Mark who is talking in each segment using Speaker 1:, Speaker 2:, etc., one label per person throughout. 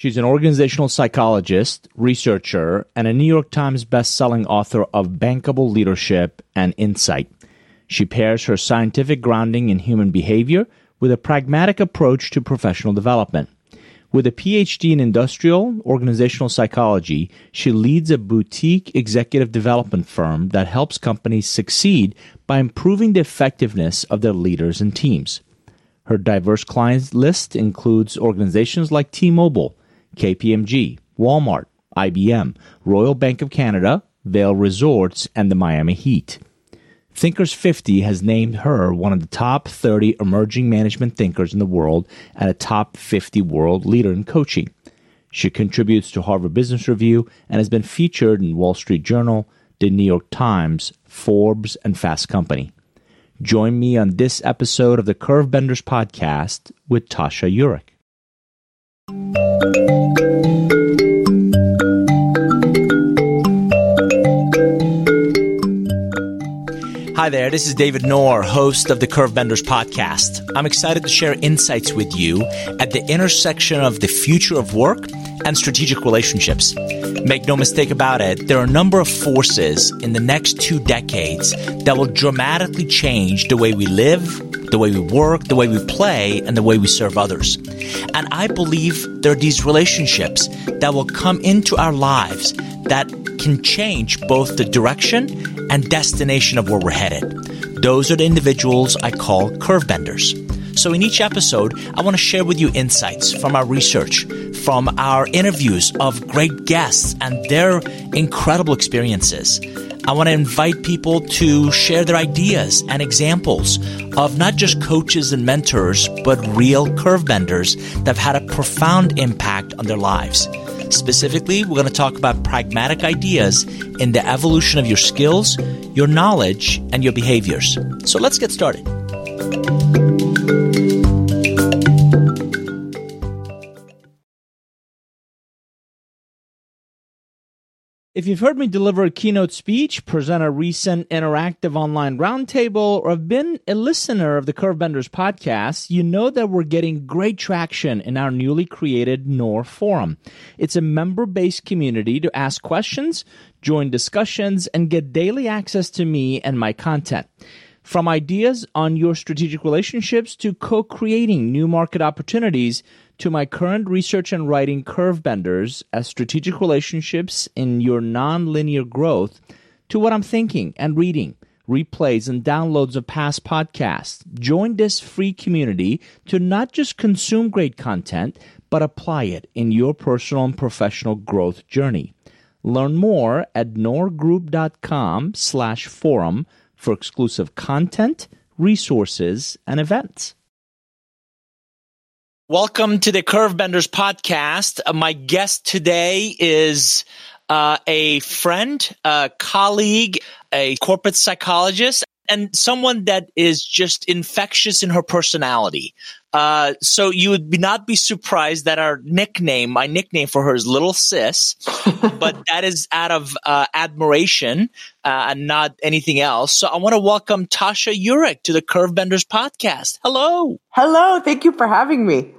Speaker 1: She's an organizational psychologist, researcher, and a New York Times bestselling author of Bankable Leadership and Insight. She pairs her scientific grounding in human behavior with a pragmatic approach to professional development. With a PhD in industrial organizational psychology, she leads a boutique executive development firm that helps companies succeed by improving the effectiveness of their leaders and teams. Her diverse client list includes organizations like T Mobile, KPMG, Walmart, IBM, Royal Bank of Canada, Vail Resorts, and the Miami Heat. Thinkers 50 has named her one of the top 30 emerging management thinkers in the world and a top 50 world leader in coaching. She contributes to Harvard Business Review and has been featured in Wall Street Journal, the New York Times, Forbes, and Fast Company. Join me on this episode of the Curvebenders podcast with Tasha Eurich. Hi there, this is David Nour, host of the Curvebenders podcast. I'm excited to share insights with you at the intersection of the future of work and strategic relationships. Make no mistake about it, there are a number of forces in the next two decades that will dramatically change the way we live, the way we work, the way we play, and the way we serve others. And I believe there are these relationships that will come into our lives that can change both the direction and destination of where we're headed. Those are the individuals I call curve benders. So, in each episode, I want to share with you insights from our research, from our interviews of great guests and their incredible experiences. I want to invite people to share their ideas and examples of not just coaches and mentors, but real curve benders that have had a profound impact on their lives. Specifically, we're going to talk about pragmatic ideas in the evolution of your skills, your knowledge, and your behaviors. So let's get started. If you've heard me deliver a keynote speech, present a recent interactive online roundtable, or have been a listener of the Curvebenders podcast, you know that we're getting great traction in our newly created Nour Forum. It's a member based community to ask questions, join discussions, and get daily access to me and my content. From ideas on your strategic relationships to co creating new market opportunities to my current research and writing curve benders as strategic relationships in your nonlinear growth to what I'm thinking and reading, replays and downloads of past podcasts. Join this free community to not just consume great content, but apply it in your personal and professional growth journey. Learn more at nourgroup.com slash forum for exclusive content, resources, and events. Welcome to the Curvebenders podcast. Uh, my guest today is uh, a friend, a colleague, a corporate psychologist, and someone that is just infectious in her personality. Uh, so you would be not be surprised that our nickname, my nickname for her is Little Sis, but that is out of uh, admiration uh, and not anything else. So I want to welcome Tasha Eurich to the Curvebenders podcast. Hello.
Speaker 2: Hello. Thank you for having me.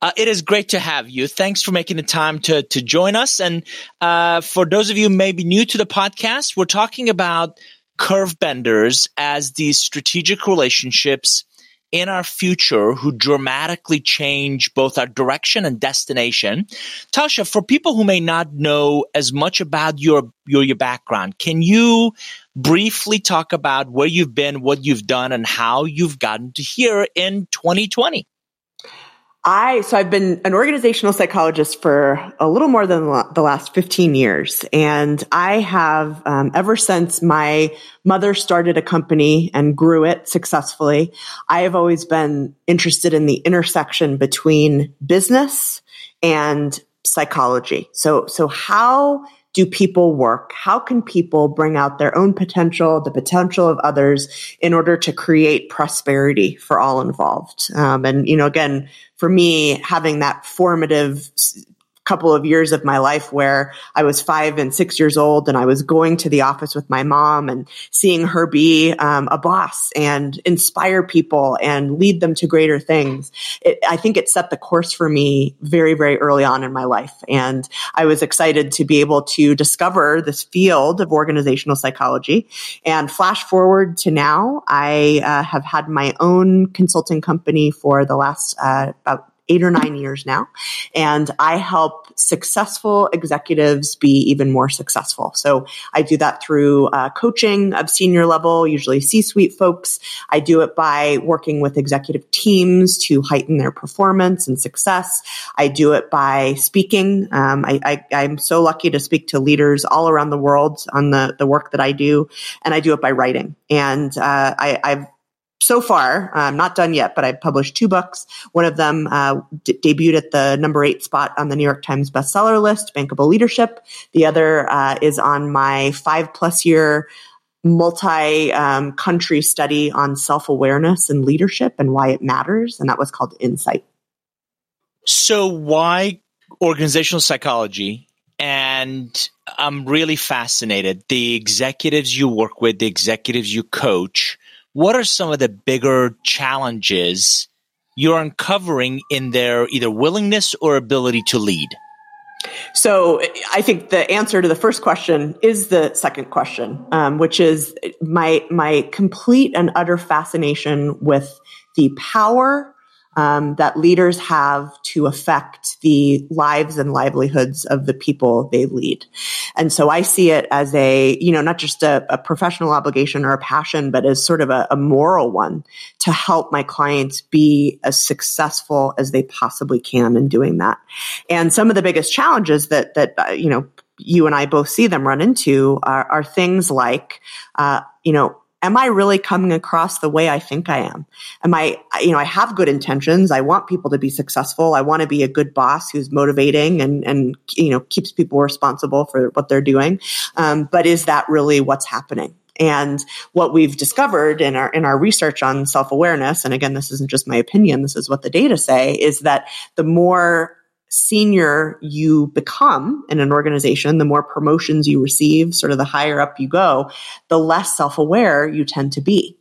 Speaker 1: Uh, it is great to have you. Thanks for making the time to to join us. And uh, for those of you maybe new to the podcast, we're talking about curve benders as these strategic relationships in our future who dramatically change both our direction and destination. Tasha, for people who may not know as much about your your, your background, can you briefly talk about where you've been, what you've done, and how you've gotten to here in 2020?
Speaker 2: I, so I've been an organizational psychologist for a little more than the last 15 years. And I have, um, ever since my mother started a company and grew it successfully, I have always been interested in the intersection between business and psychology. So, so how do people work? How can people bring out their own potential, the potential of others in order to create prosperity for all involved? Um, and, you know, again, for me, having that formative couple of years of my life where I was five and six years old and I was going to the office with my mom and seeing her be um, a boss and inspire people and lead them to greater things. It, I think it set the course for me very, very early on in my life. And I was excited to be able to discover this field of organizational psychology. And flash forward to now, I uh, have had my own consulting company for the last uh, about eight or nine years now. And I help successful executives be even more successful. So I do that through uh, coaching of senior level, usually C suite folks. I do it by working with executive teams to heighten their performance and success. I do it by speaking. Um, I, am so lucky to speak to leaders all around the world on the, the work that I do. And I do it by writing. And uh, I, I've so far, I'm not done yet, but I've published two books. One of them uh, d- debuted at the number eight spot on the New York Times bestseller list, Bankable Leadership. The other uh, is on my five plus year multi um, country study on self awareness and leadership and why it matters. And that was called Insight.
Speaker 1: So, why organizational psychology? And I'm really fascinated. The executives you work with, the executives you coach, what are some of the bigger challenges you're uncovering in their either willingness or ability to lead?
Speaker 2: So I think the answer to the first question is the second question, um, which is my my complete and utter fascination with the power um, that leaders have to affect the lives and livelihoods of the people they lead. And so I see it as a, you know, not just a, a professional obligation or a passion, but as sort of a, a moral one to help my clients be as successful as they possibly can in doing that. And some of the biggest challenges that, that, uh, you know, you and I both see them run into are, are things like, uh, you know, am I really coming across the way I think I am? Am I, you know, I have good intentions. I want people to be successful. I want to be a good boss who's motivating and, and, you know, keeps people responsible for what they're doing. Um, but is that really what's happening? And what we've discovered in our, in our research on self-awareness, and again, this isn't just my opinion, this is what the data say, is that the more senior you become in an organization, the more promotions you receive, sort of the higher up you go, the less self aware you tend to be.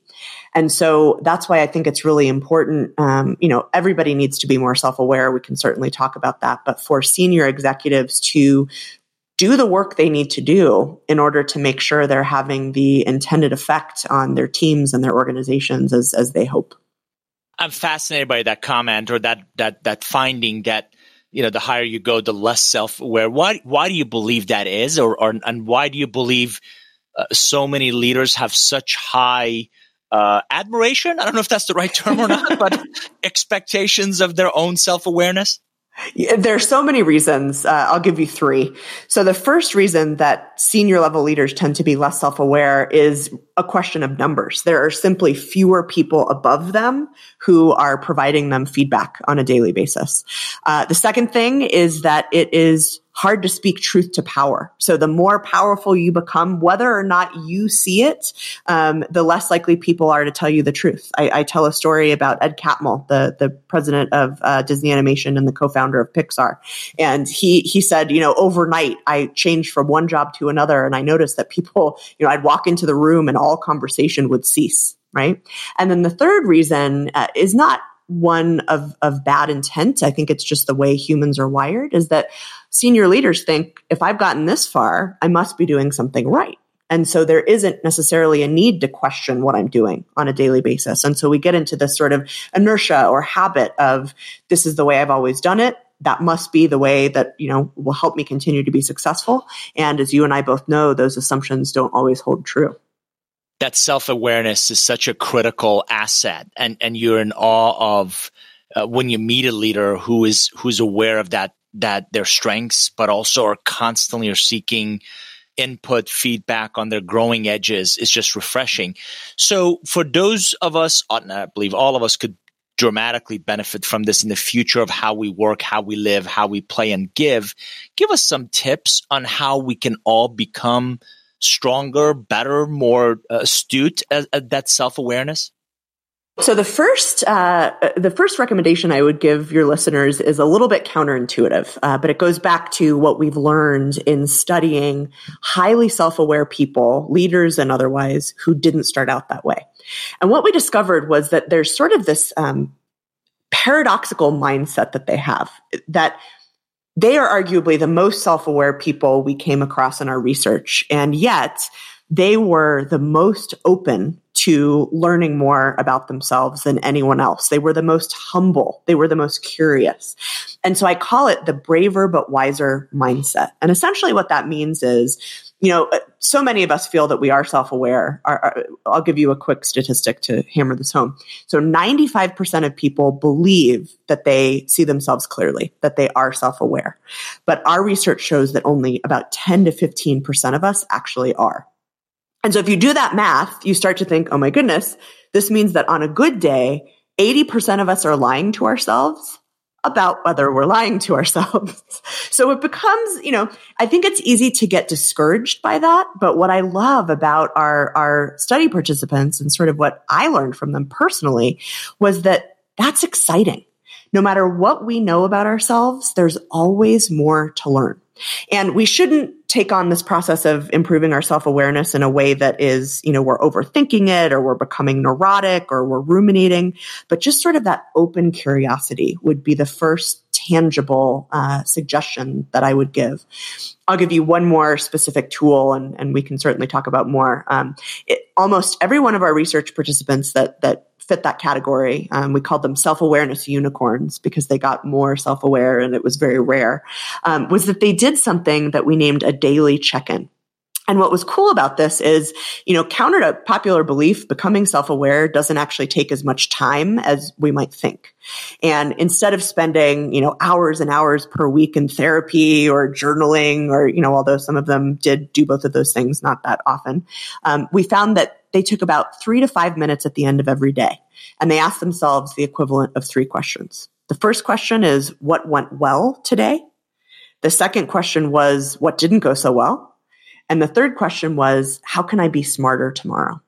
Speaker 2: And so that's why I think it's really important. Um, you know, everybody needs to be more self aware. We can certainly talk about that. But for senior executives to do the work they need to do in order to make sure they're having the intended effect on their teams and their organizations as, as they hope.
Speaker 1: I'm fascinated by that comment or that that that finding that you know, the higher you go, the less self-aware. Why, why do you believe that is? Or, or and why do you believe uh, so many leaders have such high uh, admiration? I don't know if that's the right term or not, but expectations of their own self-awareness?
Speaker 2: Yeah, there are so many reasons. Uh, I'll give you three. So the first reason that senior level leaders tend to be less self-aware is a question of numbers. There are simply fewer people above them who are providing them feedback on a daily basis. Uh, the second thing is that it is hard to speak truth to power. So the more powerful you become, whether or not you see it, um, the less likely people are to tell you the truth. I, I tell a story about Ed Catmull, the the president of uh, Disney Animation and the co-founder of Pixar, and he he said, you know, overnight I changed from one job to another, and I noticed that people, you know, I'd walk into the room and all conversation would cease. Right. And then the third reason uh, is not one of, of bad intent. I think it's just the way humans are wired is that senior leaders think if I've gotten this far, I must be doing something right. And so there isn't necessarily a need to question what I'm doing on a daily basis. And so we get into this sort of inertia or habit of this is the way I've always done it. That must be the way that, you know, will help me continue to be successful. And as you and I both know, those assumptions don't always hold true
Speaker 1: that self awareness is such a critical asset, and and you're in awe of uh, when you meet a leader who is who's aware of that that their strengths, but also are constantly are seeking input, feedback on their growing edges. It's just refreshing. So for those of us, uh, I believe all of us could dramatically benefit from this in the future of how we work, how we live, how we play and give. Give us some tips on how we can all become stronger, better, more astute at, at that self awareness?
Speaker 2: So the first, uh, the first recommendation I would give your listeners is a little bit counterintuitive, uh, but it goes back to what we've learned in studying highly self-aware people, leaders and otherwise, who didn't start out that way. And what we discovered was that there's sort of this um, paradoxical mindset that they have that they are arguably the most self-aware people we came across in our research, and yet they were the most open to learning more about themselves than anyone else. They were the most humble. They were the most curious. And so I call it the braver but wiser mindset. And essentially what that means is, you know, so many of us feel that we are self-aware. I'll give you a quick statistic to hammer this home. So 95% of people believe that they see themselves clearly, that they are self-aware. But our research shows that only about 10 to 15% of us actually are. And so if you do that math, you start to think, oh my goodness, this means that on a good day, 80% of us are lying to ourselves about whether we're lying to ourselves. so it becomes, you know, I think it's easy to get discouraged by that. But what I love about our, our study participants and sort of what I learned from them personally was that that's exciting. No matter what we know about ourselves, there's always more to learn. And we shouldn't take on this process of improving our self-awareness in a way that is, you know, we're overthinking it or we're becoming neurotic or we're ruminating, but just sort of that open curiosity would be the first tangible uh, suggestion that I would give. I'll give you one more specific tool, and, and we can certainly talk about more. Um, it, almost every one of our research participants that that fit that category. Um, we called them self-awareness unicorns because they got more self-aware and it was very rare, um, was that they did something that we named a daily check-in. And what was cool about this is, you know, counter to popular belief, becoming self-aware doesn't actually take as much time as we might think. And instead of spending, you know, hours and hours per week in therapy or journaling or, you know, although some of them did do both of those things, not that often, um, we found that they took about three to five minutes at the end of every day. And they asked themselves the equivalent of three questions. The first question is, what went well today? The second question was, what didn't go so well? And the third question was, how can I be smarter tomorrow?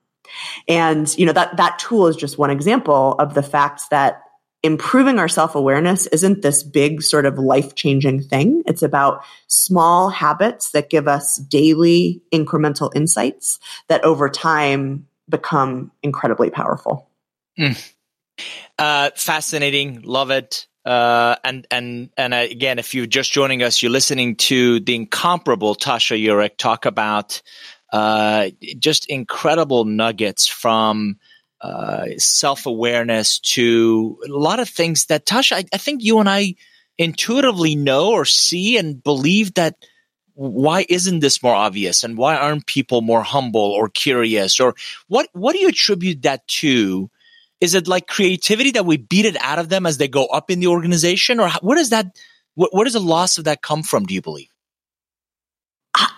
Speaker 2: And, you know, that, that tool is just one example of the fact that improving our self awareness isn't this big sort of life changing thing. It's about small habits that give us daily incremental insights that over time become incredibly powerful. Mm.
Speaker 1: Uh, fascinating. Love it. Uh, and and and uh, again, if you're just joining us, you're listening to the incomparable Tasha Eurich talk about uh, just incredible nuggets from uh, self awareness to a lot of things that Tasha, I, I, think you and I intuitively know or see and believe that why isn't this more obvious and why aren't people more humble or curious or what what do you attribute that to? Is it like creativity that we beat it out of them as they go up in the organization or what is that? What, where does the loss of that come from? Do you believe?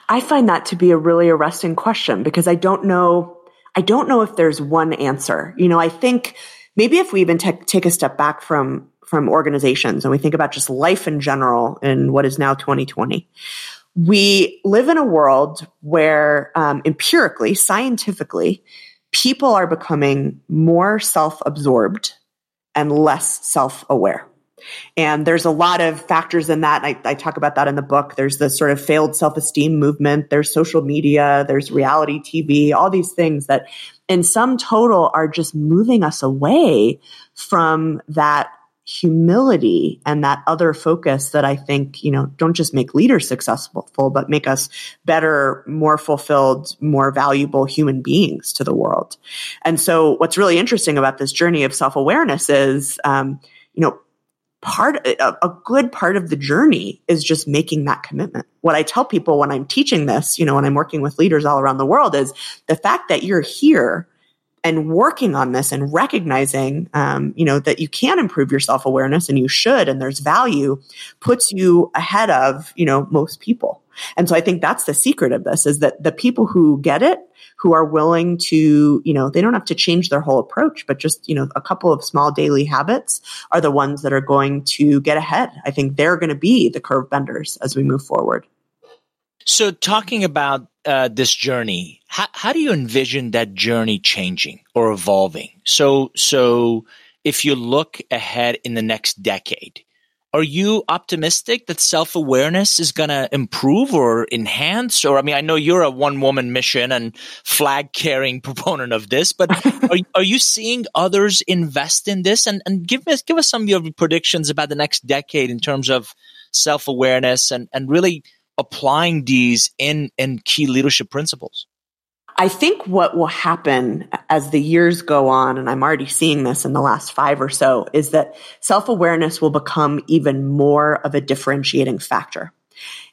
Speaker 2: I find that to be a really arresting question because I don't know I don't know if there's one answer. You know, I think maybe if we even t- take a step back from from organizations and we think about just life in general in what is now 2020, we live in a world where um, empirically, scientifically, people are becoming more self-absorbed and less self-aware. And there's a lot of factors in that. I, I, talk about that in the book. There's the sort of failed self-esteem movement. There's social media. There's reality TV, all these things that in sum total are just moving us away from that humility and that other focus that I think, you know, don't just make leaders successful, but make us better, more fulfilled, more valuable human beings to the world. And so what's really interesting about this journey of self-awareness is, um, you know, part a, a, good part of the journey is just making that commitment. What i tell people when i'm teaching this you know when i'm working with leaders all around the world is the fact that you're here and working on this and recognizing um, you know that you can improve your self-awareness and you should and there's value puts you ahead of you know most people and so i think that's the secret of this is that the people who get it who are willing to, you know, they don't have to change their whole approach, but just, you know, a couple of small daily habits are the ones that are going to get ahead. I think they're going to be the curve benders as we move forward.
Speaker 1: So, talking about uh, this journey, how, how do you envision that journey changing or evolving? So, so if you look ahead in the next decade, are you optimistic that self awareness is going to improve or enhance? Or, I mean, I know you're a one woman mission and flag carrying proponent of this, but are, are you seeing others invest in this? And, and give us, give us some of your predictions about the next decade in terms of self awareness and, and really applying these in, in key leadership principles.
Speaker 2: I think what will happen as the years go on, and I'm already seeing this in the last five or so, is that self awareness will become even more of a differentiating factor.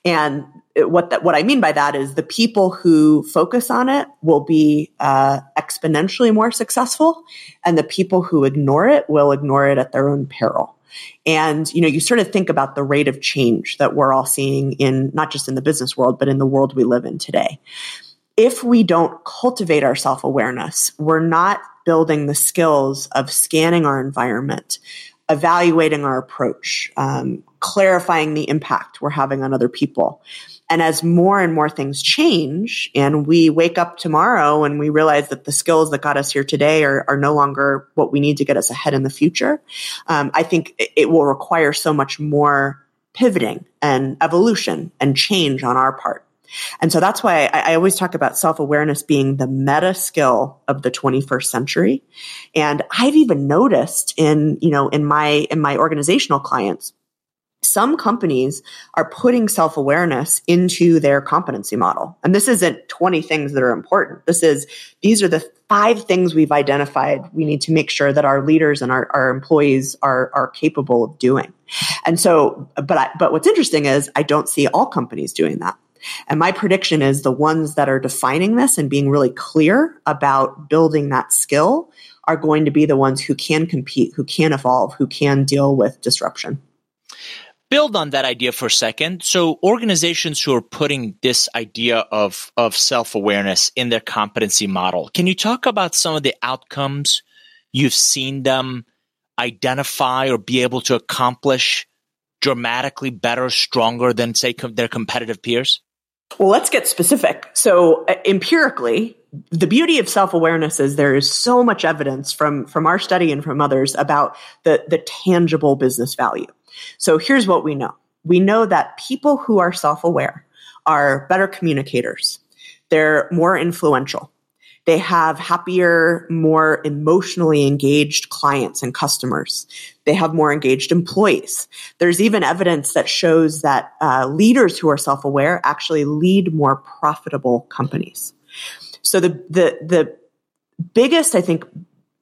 Speaker 2: And what that, what I mean by that is the people who focus on it will be uh, exponentially more successful, and the people who ignore it will ignore it at their own peril. And, you know, you sort of think about the rate of change that we're all seeing in not just in the business world, but in the world we live in today if we don't cultivate our self awareness, we're not building the skills of scanning our environment, evaluating our approach, um, clarifying the impact we're having on other people. And as more and more things change and we wake up tomorrow and we realize that the skills that got us here today are, are no longer what we need to get us ahead in the future, um, I think it will require so much more pivoting and evolution and change on our part. And so that's why I, I always talk about self awareness being the meta skill of the 21st century. And I've even noticed in, you know, in my, in my organizational clients, some companies are putting self awareness into their competency model. And this isn't 20 things that are important. This is, these are the five things we've identified we need to make sure that our leaders and our, our employees are, are capable of doing. And so, but I, but what's interesting is I don't see all companies doing that. And my prediction is the ones that are defining this and being really clear about building that skill are going to be the ones who can compete, who can evolve, who can deal with disruption.
Speaker 1: Build on that idea for a second. So organizations who are putting this idea of, of self-awareness in their competency model, can you talk about some of the outcomes you've seen them identify or be able to accomplish dramatically better, stronger than say com- their competitive peers?
Speaker 2: Well, let's get specific. So uh, empirically, the beauty of self-awareness is there is so much evidence from, from our study and from others about the, the tangible business value. So here's what we know. We know that people who are self-aware are better communicators. They're more influential. They have happier, more emotionally engaged clients and customers. They have more engaged employees. There's even evidence that shows that uh, leaders who are self-aware actually lead more profitable companies. So the the the biggest, I think,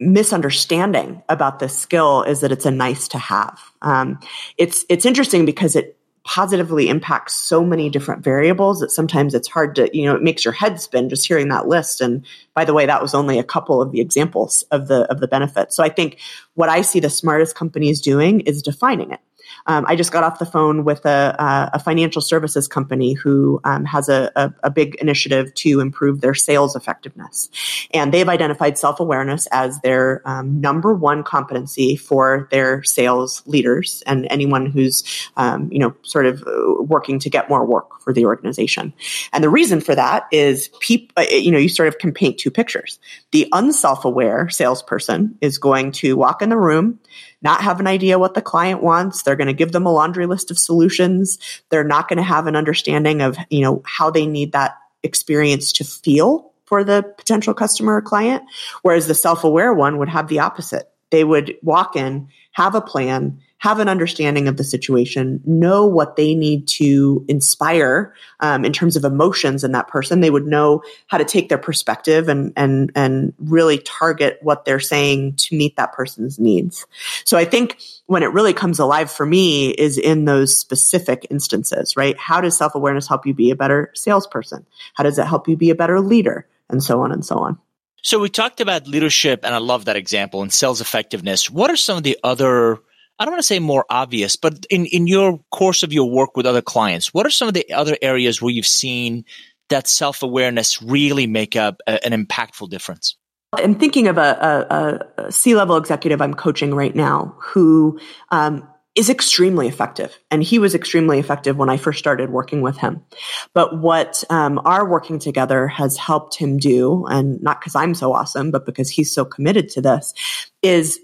Speaker 2: misunderstanding about this skill is that it's a nice to have. Um, it's it's interesting because it positively impacts so many different variables that sometimes it's hard to, you know, it makes your head spin just hearing that list. And by the way, that was only a couple of the examples of the, of the benefits. So I think what I see the smartest companies doing is defining it. Um, I just got off the phone with a, a financial services company who um, has a, a, a, big initiative to improve their sales effectiveness. And they've identified self awareness as their um, number one competency for their sales leaders and anyone who's, um, you know, sort of uh, working to get more work for the organization. And the reason for that is, peop- uh, you know, you sort of can paint two pictures. The unself aware salesperson is going to walk in the room, not have an idea what the client wants. They're going to give them a laundry list of solutions. They're not going to have an understanding of, you know, how they need that experience to feel for the potential customer or client. Whereas the self-aware one would have the opposite. They would walk in, have a plan, have an understanding of the situation, know what they need to inspire um, in terms of emotions in that person. They would know how to take their perspective and and and really target what they're saying to meet that person's needs. So I think when it really comes alive for me is in those specific instances, right? How does self awareness help you be a better salesperson? How does it help you be a better leader? And so on and so on.
Speaker 1: So we talked about leadership, and I love that example, and sales effectiveness. What are some of the other I don't want to say more obvious, but in, in your course of your work with other clients, what are some of the other areas where you've seen that self awareness really make a, a, an impactful difference?
Speaker 2: I'm thinking of a, a, C level executive I'm coaching right now who um, is extremely effective. And he was extremely effective when I first started working with him. But what um, our working together has helped him do, and not because I'm so awesome, but because he's so committed to this, is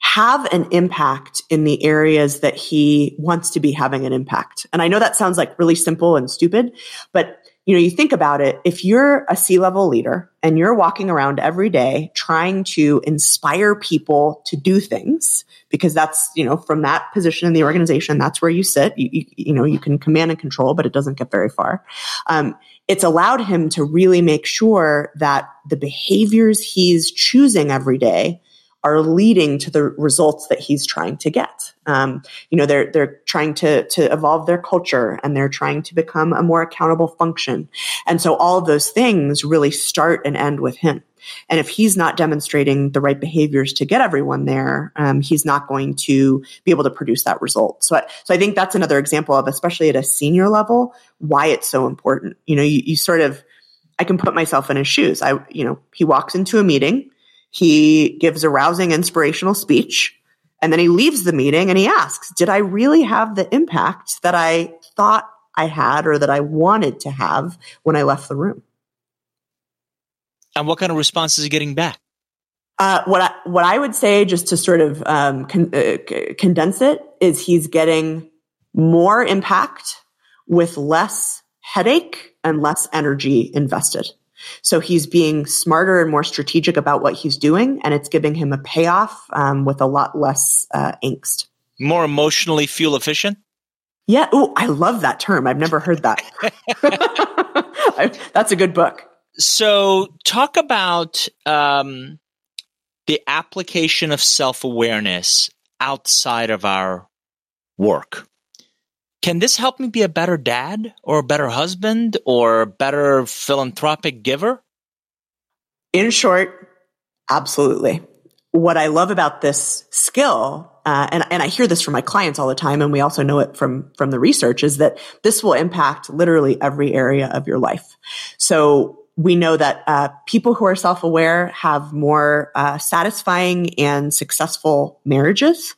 Speaker 2: have an impact in the areas that he wants to be having an impact. And I know that sounds like really simple and stupid, but you know, you think about it, if you're a C level leader and you're walking around every day trying to inspire people to do things, because that's, you know, from that position in the organization, that's where you sit. You, you, you know, you can command and control, but it doesn't get very far. Um, it's allowed him to really make sure that the behaviors he's choosing every day are leading to the results that he's trying to get. Um, you know, they're they're trying to to evolve their culture and they're trying to become a more accountable function. And so all of those things really start and end with him. And if he's not demonstrating the right behaviors to get everyone there, um, he's not going to be able to produce that result. So, I, so I think that's another example of, especially at a senior level, why it's so important. You know, you, you sort of, I can put myself in his shoes. I, you know, he walks into a meeting he gives a rousing, inspirational speech. And then he leaves the meeting and he asks, Did I really have the impact that I thought I had or that I wanted to have when I left the room?
Speaker 1: And what kind of response is he getting back?
Speaker 2: Uh, what I, what I would say, just to sort of um, con- uh, condense it, is he's getting more impact with less headache and less energy invested. So he's being smarter and more strategic about what he's doing, and it's giving him a payoff um, with a lot less uh, angst.
Speaker 1: More emotionally fuel efficient?
Speaker 2: Yeah. Oh, I love that term. I've never heard that. That's a good book.
Speaker 1: So, talk about um, the application of self awareness outside of our work can this help me be a better dad or a better husband or a better philanthropic giver?
Speaker 2: In short, absolutely. What I love about this skill, uh, and, and I hear this from my clients all the time, and we also know it from, from the research, is that this will impact literally every area of your life. So we know that uh, people who are self-aware have more uh, satisfying and successful marriages.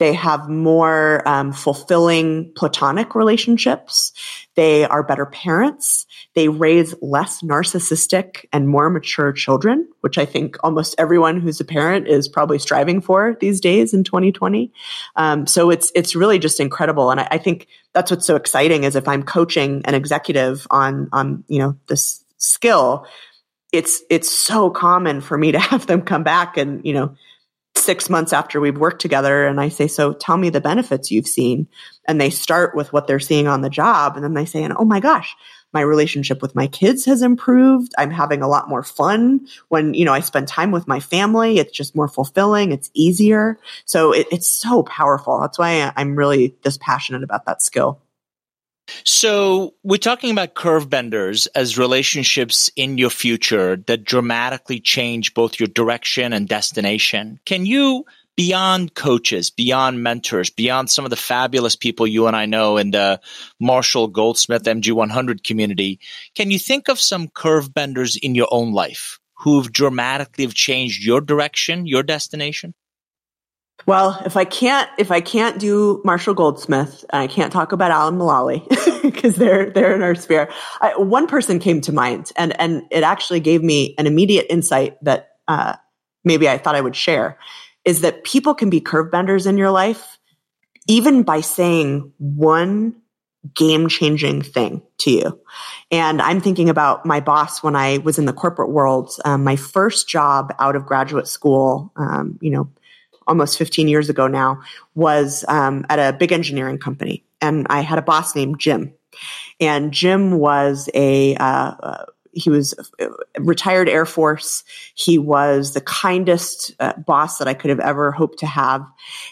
Speaker 2: They have more um, fulfilling platonic relationships. They are better parents. They raise less narcissistic and more mature children, which I think almost everyone who's a parent is probably striving for these days in 2020. Um, so it's it's really just incredible, and I, I think that's what's so exciting is if I'm coaching an executive on on you know this skill, it's it's so common for me to have them come back and you know six months after we've worked together and I say, so tell me the benefits you've seen. And they start with what they're seeing on the job. And then they say, and oh my gosh, my relationship with my kids has improved. I'm having a lot more fun when, you know, I spend time with my family. It's just more fulfilling. It's easier. So it, it's so powerful. That's why I'm really this passionate about that skill.
Speaker 1: So we're talking about curve benders as relationships in your future that dramatically change both your direction and destination. Can you, beyond coaches, beyond mentors, beyond some of the fabulous people you and I know in the Marshall Goldsmith MG100 community, can you think of some curve benders in your own life who've dramatically changed your direction, your destination?
Speaker 2: Well, if I can't if I can't do Marshall Goldsmith, I can't talk about Alan Mulally because they're they're in our sphere. I, one person came to mind, and and it actually gave me an immediate insight that uh, maybe I thought I would share. Is that people can be curve benders in your life, even by saying one game changing thing to you. And I'm thinking about my boss when I was in the corporate world. Um, my first job out of graduate school, um, you know almost 15 years ago now, was um, at a big engineering company. And I had a boss named Jim. And Jim was a, uh, uh, he was retired Air Force. He was the kindest uh, boss that I could have ever hoped to have.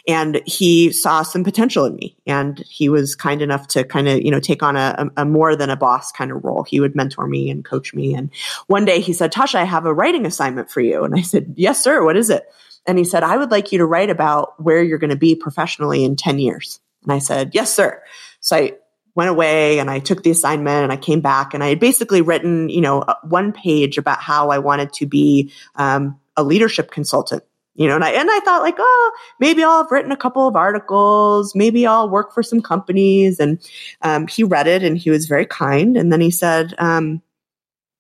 Speaker 2: And he saw some potential in me. And he was kind enough to kind of, you know, take on a, a, more than a boss kind of role. He would mentor me and coach me. And one day he said, Tasha, I have a writing assignment for you. And I said, yes, sir. What is it? And he said, I would like you to write about where you're going to be professionally in 10 years. And I said, yes, sir. So I went away and I took the assignment and I came back and I had basically written, you know, one page about how I wanted to be um, a leadership consultant you know, and I, and I thought like, oh, maybe I'll have written a couple of articles. Maybe I'll work for some companies. And, um, he read it and he was very kind. And then he said, um,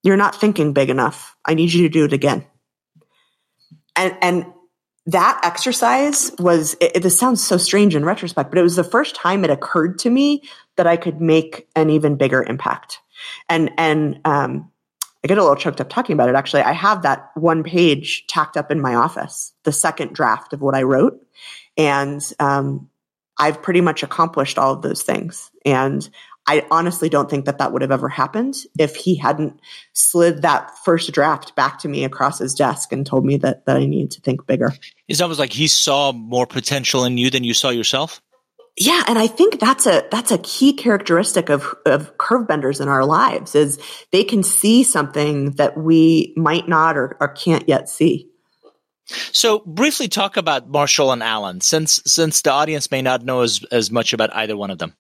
Speaker 2: you're not thinking big enough. I need you to do it again. And, and that exercise was, it, this sounds so strange in retrospect, but it was the first time it occurred to me that I could make an even bigger impact. And, and, um, I get a little choked up talking about it. Actually, I have that one page tacked up in my office, the second draft of what I wrote. And, um, I've pretty much accomplished all of those things. And I honestly don't think that that would have ever happened if he hadn't slid that first draft back to me across his desk and told me that, that I needed to think bigger.
Speaker 1: It's almost like he saw more potential in you than you saw yourself.
Speaker 2: Yeah, and I think that's a that's a key characteristic of of curve benders in our lives is they can see something that we might not or, or can't yet see.
Speaker 1: So briefly talk about Marshall and Alan, since since the audience may not know as, as much about either one of them.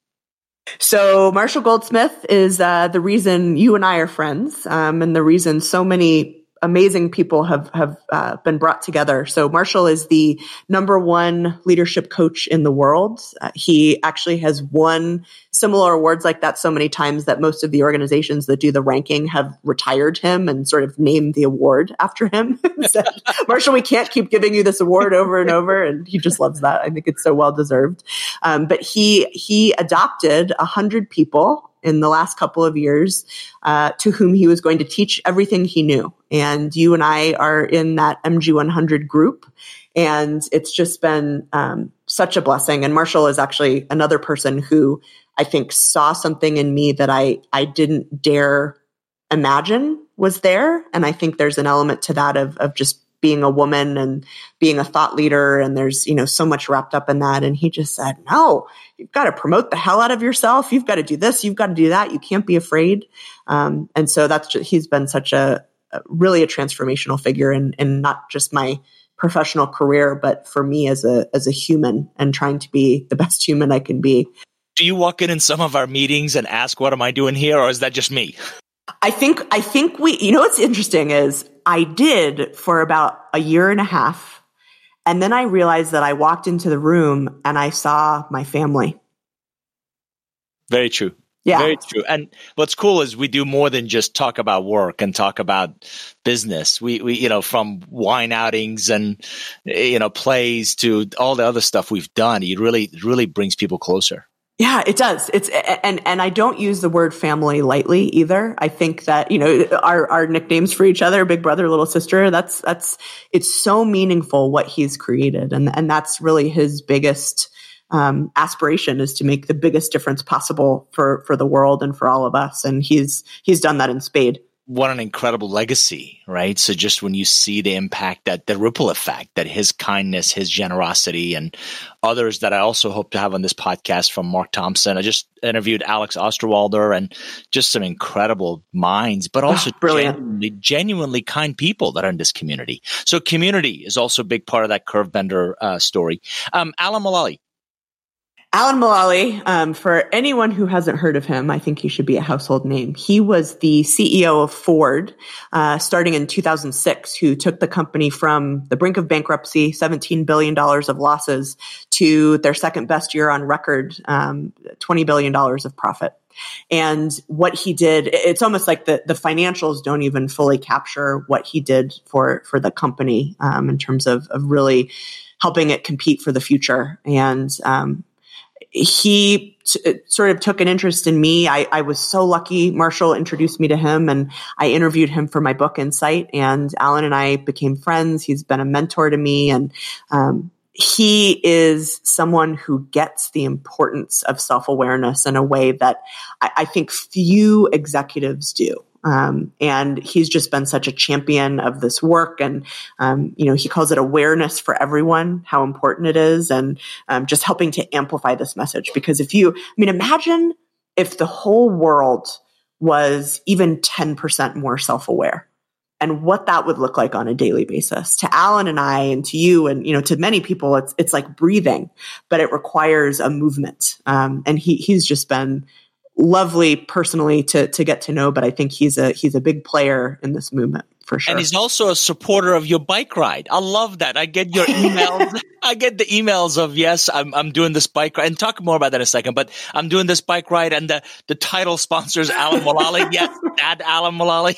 Speaker 2: So Marshall Goldsmith is uh, the reason you and I are friends, um, and the reason so many amazing people have have uh, been brought together. So Marshall is the number one leadership coach in the world. Uh, he actually has won similar awards like that so many times that most of the organizations that do the ranking have retired him and sort of named the award after him. Marshall, we can't keep giving you this award over and over, and he just loves that. I think it's so well deserved. Um, but he he adopted a hundred people in the last couple of years uh, to whom he was going to teach everything he knew. And you and I are in that MG100 group. And it's just been um, such a blessing. And Marshall is actually another person who I think saw something in me that I, I didn't dare imagine was there. And I think there's an element to that of, of just being a woman and being a thought leader. And there's, you know, so much wrapped up in that. And he just said, no, you've got to promote the hell out of yourself. You've got to do this. You've got to do that. You can't be afraid. Um, and so that's just, he's been such a, a really a transformational figure in, in not just my professional career, but for me as a, as a human and trying to be the best human I can be.
Speaker 1: Do you walk in in some of our meetings and ask, what am I doing here? Or is that just me?
Speaker 2: I think, I think we, you know, what's interesting is I did for about a year and a half. And then I realized that I walked into the room and I saw my family.
Speaker 1: Very true. Yeah. Very true. And what's cool is we do more than just talk about work and talk about business. We, we, you know, from wine outings and, you know, plays to all the other stuff we've done, it really, really brings people closer.
Speaker 2: Yeah, it does. It's and and I don't use the word family lightly either. I think that you know our our nicknames for each other, big brother, little sister. That's that's it's so meaningful what he's created, and and that's really his biggest um, aspiration is to make the biggest difference possible for for the world and for all of us. And he's he's done that in spade
Speaker 1: what an incredible legacy, right? So just when you see the impact that the ripple effect that his kindness, his generosity and others that I also hope to have on this podcast from Mark Thompson. I just interviewed Alex Osterwalder and just some incredible minds, but ah, also oh, genuinely, genuinely, kind people that are in this community. So community is also a big part of that curve bender uh, story. Um, Alan Mulally,
Speaker 2: Alan Mulally, um, for anyone who hasn't heard of him, I think he should be a household name. He was the CEO of Ford, uh, starting in 2006, who took the company from the brink of bankruptcy, $17 billion of losses, to their second best year on record, um, $20 billion of profit. And what he did, it's almost like the, the financials don't even fully capture what he did for, for the company, um, in terms of, of really helping it compete for the future. And, um, he t- sort of took an interest in me. I, I, was so lucky. Marshall introduced me to him and I interviewed him for my book Insight and Alan and I became friends. He's been a mentor to me and, um, he is someone who gets the importance of self awareness in a way that I, I think few executives do. Um, and he's just been such a champion of this work. And, um, you know, he calls it awareness for everyone, how important it is, and um, just helping to amplify this message. Because if you, I mean, imagine if the whole world was even 10% more self aware and what that would look like on a daily basis. To Alan and I and to you and you know to many people it's it's like breathing, but it requires a movement. Um, and he he's just been lovely personally to to get to know, but I think he's a he's a big player in this movement for sure.
Speaker 1: And he's also a supporter of your bike ride. I love that. I get your emails. I get the emails of yes, I'm I'm doing this bike ride, and talk more about that in a second. But I'm doing this bike ride, and the the title sponsors Alan Mulally. yes, Dad Alan Mulally.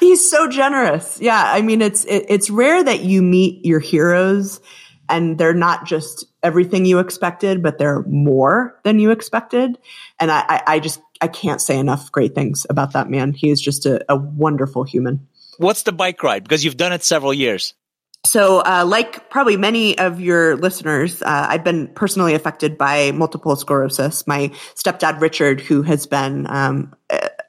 Speaker 2: he's so generous. Yeah, I mean it's it, it's rare that you meet your heroes and they're not just everything you expected, but they're more than you expected. And I, I, I just I can't say enough great things about that man. He is just a, a wonderful human.
Speaker 1: What's the bike ride? Because you've done it several years.
Speaker 2: So, uh, like probably many of your listeners, uh, I've been personally affected by multiple sclerosis. My stepdad, Richard, who has been um,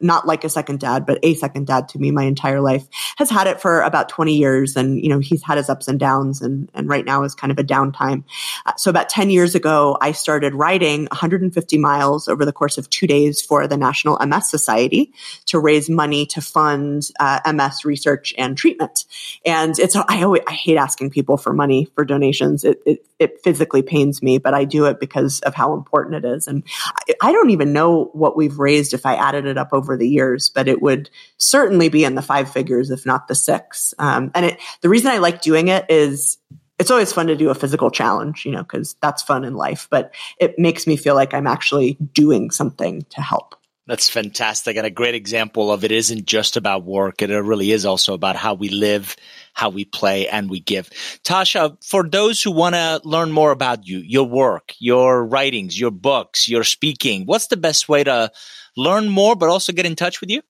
Speaker 2: not like a second dad, but a second dad to me my entire life, has had it for about 20 years. And, you know, he's had his ups and downs and, and right now is kind of a downtime. Uh, so about 10 years ago, I started riding 150 miles over the course of two days for the National MS Society to raise money to fund uh, MS research and treatment. And it's, I always, I hate asking people for money for donations. It, it, it physically pains me, but I do it because of how important it is. And I, I don't even know what we've raised if I added it up over over the years, but it would certainly be in the five figures, if not the six. Um, and it, the reason I like doing it is it's always fun to do a physical challenge, you know, because that's fun in life, but it makes me feel like I'm actually doing something to help.
Speaker 1: That's fantastic. And a great example of it isn't just about work. It really is also about how we live, how we play, and we give. Tasha, for those who want to learn more about you, your work, your writings, your books, your speaking, what's the best way to learn more, but also get in touch with you?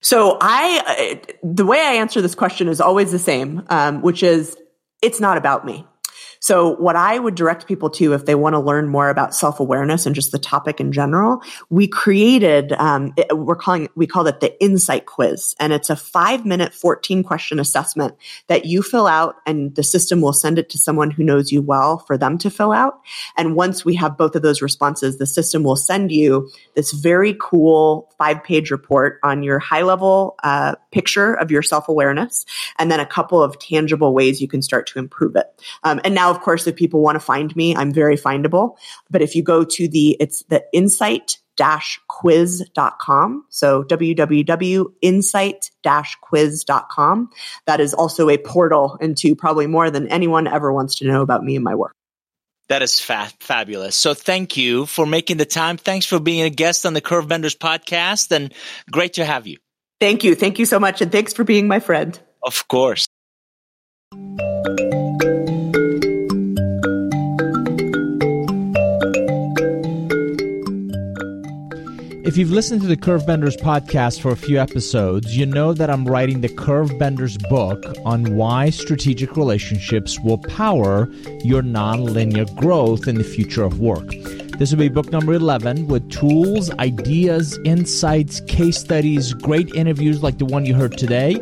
Speaker 2: So I, the way I answer this question is always the same, um, which is it's not about me. So what I would direct people to if they want to learn more about self-awareness and just the topic in general, we created, um, it, we're calling, we call it the insight quiz. And it's a five minute, 14 question assessment that you fill out and the system will send it to someone who knows you well for them to fill out. And once we have both of those responses, the system will send you this very cool five page report on your high level, uh, picture of your self-awareness and then a couple of tangible ways you can start to improve it. Um, and now of course, if people want to find me, I'm very findable. But if you go to the, it's the insight dash quiz.com. So www.insight-quiz.com. That is also a portal into probably more than anyone ever wants to know about me and my work.
Speaker 1: That is fa- fabulous. So thank you for making the time. Thanks for being a guest on the Curve Benders podcast and great to have you.
Speaker 2: Thank you. Thank you so much. And thanks for being my friend.
Speaker 1: Of course. If you've listened to the Curvebenders podcast for a few episodes, you know that I'm writing the Curvebenders book on why strategic relationships will power your nonlinear growth in the future of work. This will be book number 11 with tools, ideas, insights, case studies, great interviews like the one you heard today.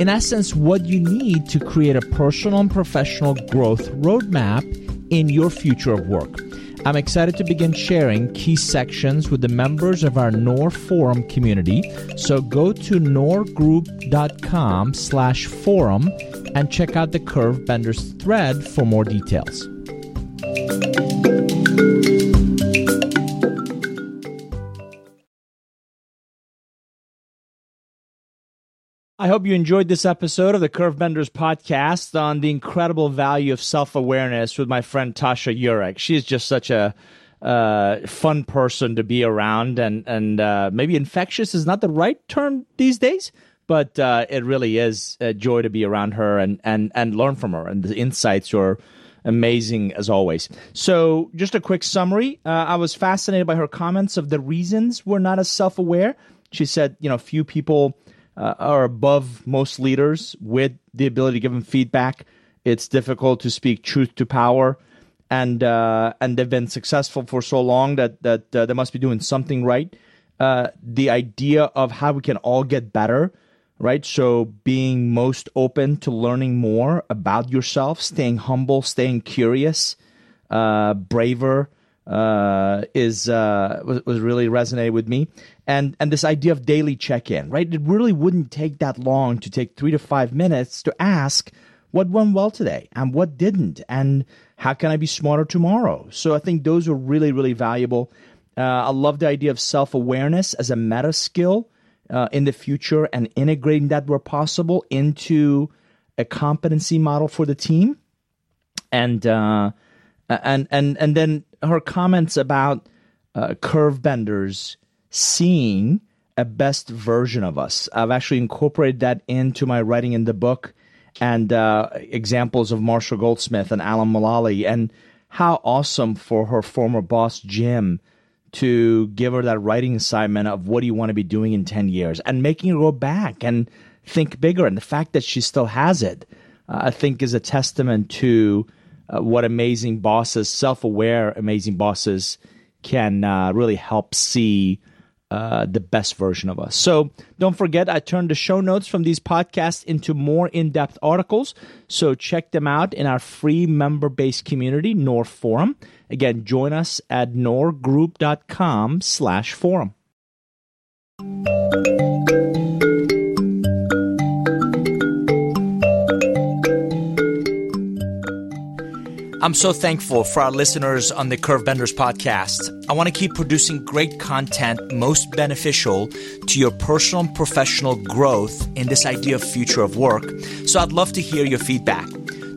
Speaker 1: In essence, what you need to create a personal and professional growth roadmap in your future of work. I'm excited to begin sharing key sections with the members of our Nour forum community. So go to nourgroup.com slash forum and check out the Curve Benders thread for more details. I hope you enjoyed this episode of the Curve Benders podcast on the incredible value of self awareness with my friend Tasha Eurich. She is just such a uh, fun person to be around, and and uh, maybe infectious is not the right term these days, but uh, it really is a joy to be around her and and and learn from her. And the insights are amazing as always. So, just a quick summary. Uh, I was fascinated by her comments of the reasons we're not as self aware. She said, you know, few people uh, are above most leaders with the ability to give them feedback. It's difficult to speak truth to power, and uh, and they've been successful for so long that that uh, they must be doing something right. Uh, the idea of how we can all get better, right? So being most open to learning more about yourself, staying humble, staying curious, uh, braver uh, is was, was really resonated with me. And and this idea of daily check-in right? It really wouldn't take that long to take three to five minutes to ask what went well today? And what didn't? And how can i be smarter tomorrow so i think those are really really valuable. Uh, i love the idea of self-awareness as a meta skill uh, in the future and integrating that where possible into a competency model for the team. And uh, and and and then her comments about uh, curve benders seeing a best version of us. I've actually incorporated that into my writing in the book and uh, examples of Marshall Goldsmith and Alan Mulally, and how awesome for her former boss, Jim, to give her that writing assignment of what do you want to be doing in 10 years and making her go back and think bigger. And the fact that she still has it, uh, I think, is a testament to uh, what amazing bosses, self aware amazing bosses, can uh, really help see uh, the best version of us. So don't forget, I turned the show notes from these podcasts into more in depth articles. So check them out in our free member based community, Nour Forum. Again, join us at nourgroup.com slash forum. I'm so thankful for our listeners on the Curvebenders podcast. I want to keep producing great content most beneficial to your personal and professional growth in this idea of future of work. So I'd love to hear your feedback.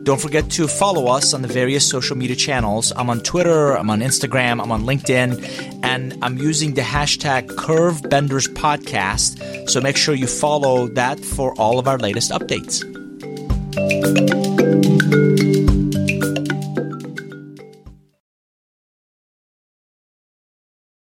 Speaker 1: Don't forget to follow us on the various social media channels. I'm on Twitter, I'm on Instagram, I'm on LinkedIn, and I'm using the hashtag Curve Benders Podcast. So make sure you follow that for all of our latest updates.